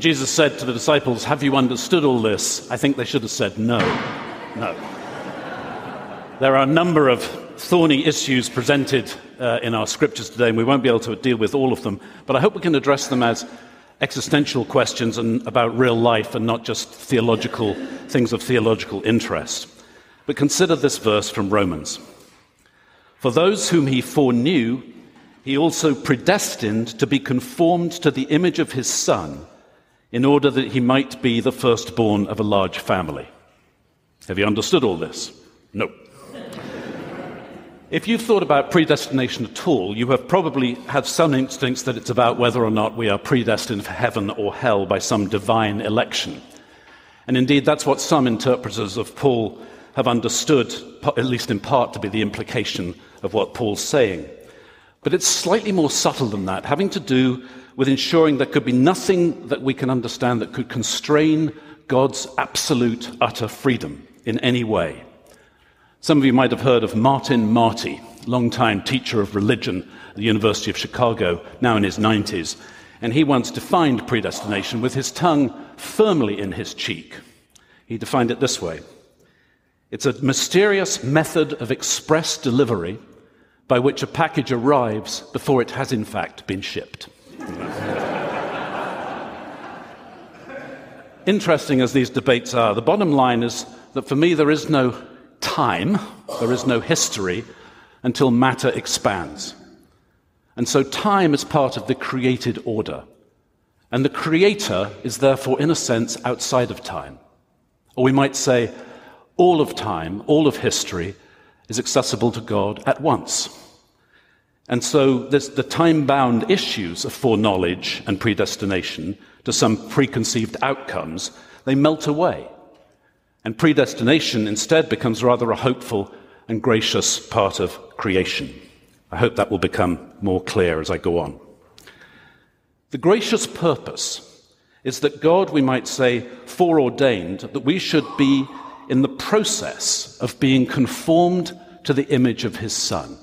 Jesus said to the disciples, Have you understood all this? I think they should have said, No. No. There are a number of thorny issues presented uh, in our scriptures today, and we won't be able to deal with all of them, but I hope we can address them as existential questions and about real life and not just theological things of theological interest. But consider this verse from Romans. For those whom he foreknew, he also predestined to be conformed to the image of his Son, in order that he might be the firstborn of a large family. Have you understood all this? No. If you've thought about predestination at all, you have probably had some instincts that it's about whether or not we are predestined for heaven or hell by some divine election. And indeed, that's what some interpreters of Paul have understood, at least in part, to be the implication of what Paul's saying. But it's slightly more subtle than that, having to do with ensuring there could be nothing that we can understand that could constrain God's absolute, utter freedom in any way. Some of you might have heard of Martin Marty, long-time teacher of religion at the University of Chicago, now in his 90s. And he once defined predestination with his tongue firmly in his cheek. He defined it this way It's a mysterious method of express delivery by which a package arrives before it has in fact been shipped. Interesting as these debates are, the bottom line is that for me there is no time, there is no history until matter expands. And so time is part of the created order. And the creator is therefore, in a sense, outside of time. Or we might say, all of time, all of history is accessible to God at once. And so the time bound issues of foreknowledge and predestination to some preconceived outcomes, they melt away. And predestination instead becomes rather a hopeful and gracious part of creation. I hope that will become more clear as I go on. The gracious purpose is that God, we might say, foreordained that we should be in the process of being conformed to the image of his Son.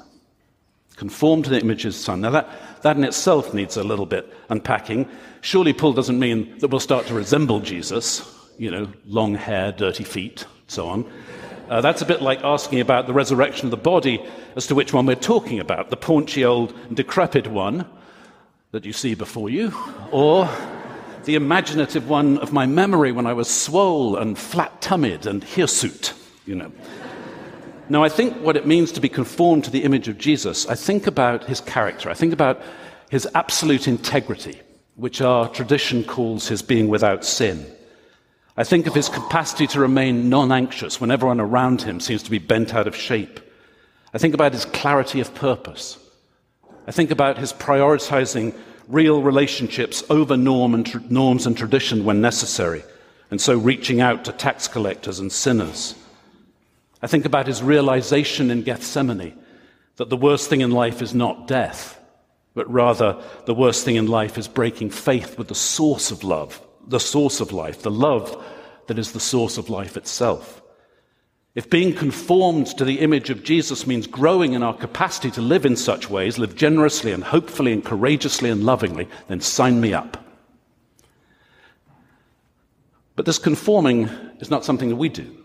Conformed to the image of his Son. Now, that, that in itself needs a little bit unpacking. Surely Paul doesn't mean that we'll start to resemble Jesus, you know, long hair, dirty feet, so on. Uh, that's a bit like asking about the resurrection of the body as to which one we're talking about the paunchy old decrepit one that you see before you, or the imaginative one of my memory when I was swole and flat tummied and hirsute, you know. Now, I think what it means to be conformed to the image of Jesus, I think about his character, I think about his absolute integrity, which our tradition calls his being without sin. I think of his capacity to remain non anxious when everyone around him seems to be bent out of shape. I think about his clarity of purpose. I think about his prioritizing real relationships over norm and tr- norms and tradition when necessary, and so reaching out to tax collectors and sinners. I think about his realization in Gethsemane that the worst thing in life is not death, but rather the worst thing in life is breaking faith with the source of love the source of life, the love that is the source of life itself. If being conformed to the image of Jesus means growing in our capacity to live in such ways, live generously and hopefully and courageously and lovingly, then sign me up. But this conforming is not something that we do.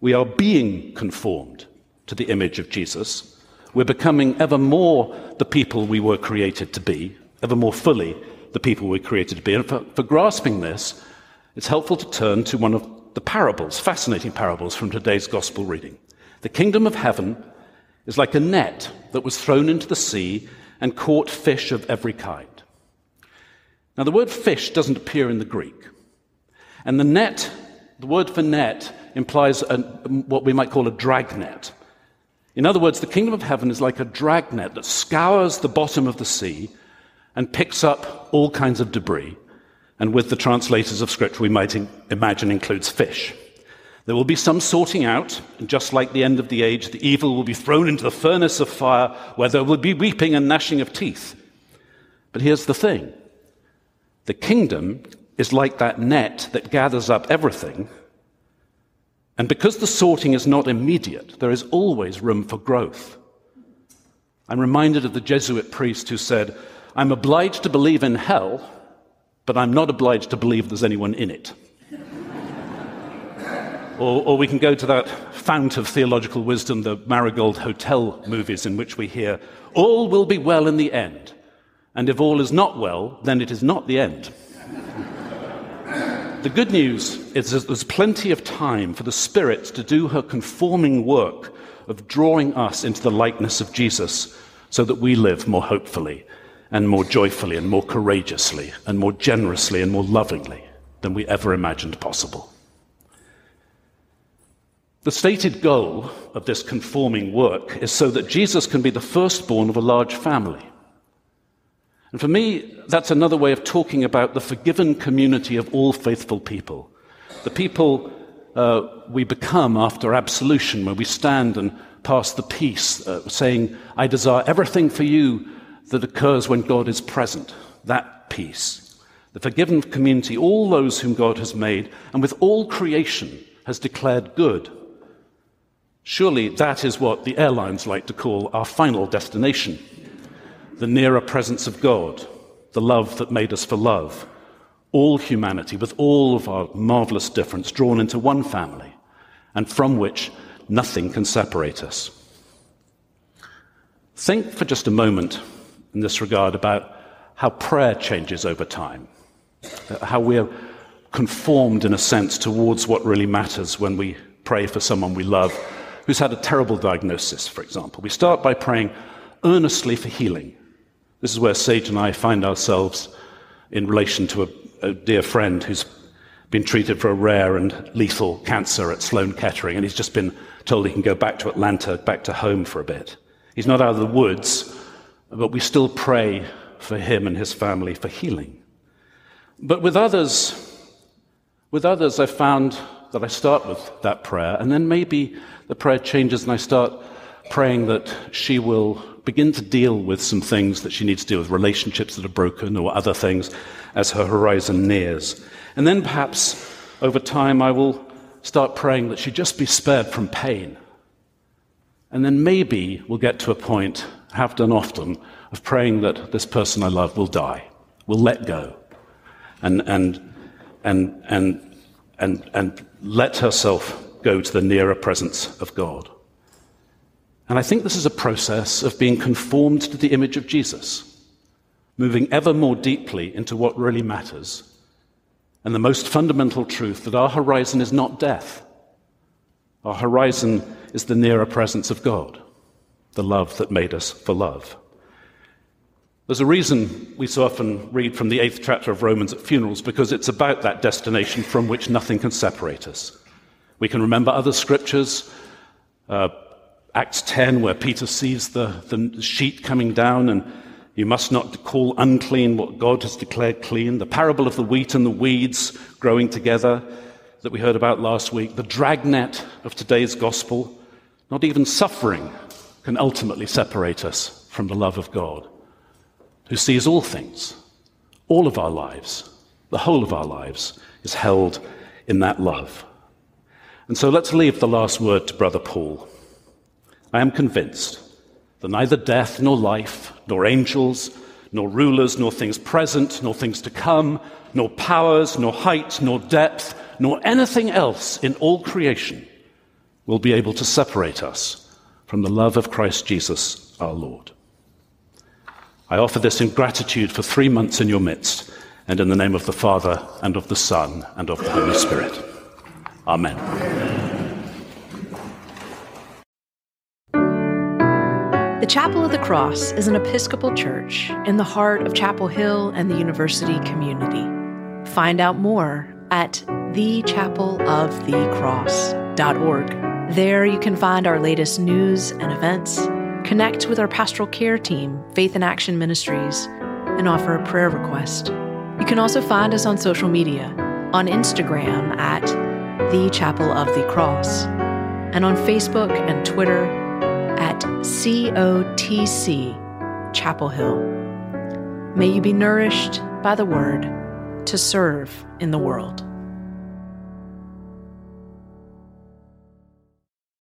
We are being conformed to the image of Jesus. We're becoming ever more the people we were created to be, ever more fully the people we're created to be. And for, for grasping this, it's helpful to turn to one of the parables, fascinating parables from today's gospel reading. The kingdom of heaven is like a net that was thrown into the sea and caught fish of every kind. Now, the word fish doesn't appear in the Greek. And the net, the word for net, implies a, what we might call a dragnet. In other words, the kingdom of heaven is like a dragnet that scours the bottom of the sea and picks up all kinds of debris. And with the translators of scripture, we might in- imagine includes fish. There will be some sorting out, and just like the end of the age, the evil will be thrown into the furnace of fire where there will be weeping and gnashing of teeth. But here's the thing the kingdom is like that net that gathers up everything. And because the sorting is not immediate, there is always room for growth. I'm reminded of the Jesuit priest who said, I'm obliged to believe in hell but I'm not obliged to believe there's anyone in it. or, or, we can go to that fount of theological wisdom, the Marigold Hotel movies, in which we hear, All will be well in the end. And if all is not well, then it is not the end. the good news is that there's plenty of time for the Spirit to do her conforming work of drawing us into the likeness of Jesus so that we live more hopefully and more joyfully and more courageously and more generously and more lovingly than we ever imagined possible. The stated goal of this conforming work is so that Jesus can be the firstborn of a large family. And for me, that's another way of talking about the forgiven community of all faithful people. The people uh, we become after absolution, where we stand and pass the peace, uh, saying, I desire everything for you that occurs when God is present. That peace. The forgiven community, all those whom God has made, and with all creation has declared good. Surely that is what the airlines like to call our final destination the nearer presence of God, the love that made us for love, all humanity with all of our marvelous difference drawn into one family, and from which nothing can separate us. Think for just a moment in this regard about how prayer changes over time, how we're conformed, in a sense, towards what really matters when we pray for someone we love who's had a terrible diagnosis, for example. We start by praying earnestly for healing. This is where Sage and I find ourselves in relation to a, a dear friend who's been treated for a rare and lethal cancer at Sloan Kettering, and he's just been told he can go back to Atlanta, back to home for a bit. He's not out of the woods, but we still pray for him and his family for healing. But with others, with others, I found that I start with that prayer, and then maybe the prayer changes and I start praying that she will begin to deal with some things that she needs to deal with, relationships that are broken or other things as her horizon nears. And then perhaps over time I will start praying that she just be spared from pain. And then maybe we'll get to a point, have done often, of praying that this person I love will die, will let go, and, and, and, and, and, and let herself go to the nearer presence of God. And I think this is a process of being conformed to the image of Jesus, moving ever more deeply into what really matters, and the most fundamental truth that our horizon is not death. Our horizon is the nearer presence of God, the love that made us for love. There's a reason we so often read from the eighth chapter of Romans at funerals, because it's about that destination from which nothing can separate us. We can remember other scriptures. Uh, Acts 10, where Peter sees the, the sheet coming down, and you must not call unclean what God has declared clean. The parable of the wheat and the weeds growing together that we heard about last week. The dragnet of today's gospel. Not even suffering can ultimately separate us from the love of God, who sees all things, all of our lives, the whole of our lives is held in that love. And so let's leave the last word to Brother Paul. I am convinced that neither death nor life, nor angels, nor rulers, nor things present, nor things to come, nor powers, nor height, nor depth, nor anything else in all creation will be able to separate us from the love of Christ Jesus our Lord. I offer this in gratitude for three months in your midst, and in the name of the Father, and of the Son, and of the Holy Spirit. Amen. The Chapel of the Cross is an Episcopal church in the heart of Chapel Hill and the university community. Find out more at thechapelofthecross.org. There you can find our latest news and events, connect with our pastoral care team, Faith in Action Ministries, and offer a prayer request. You can also find us on social media on Instagram at The Chapel of the Cross, and on Facebook and Twitter COTC Chapel Hill. May you be nourished by the word to serve in the world.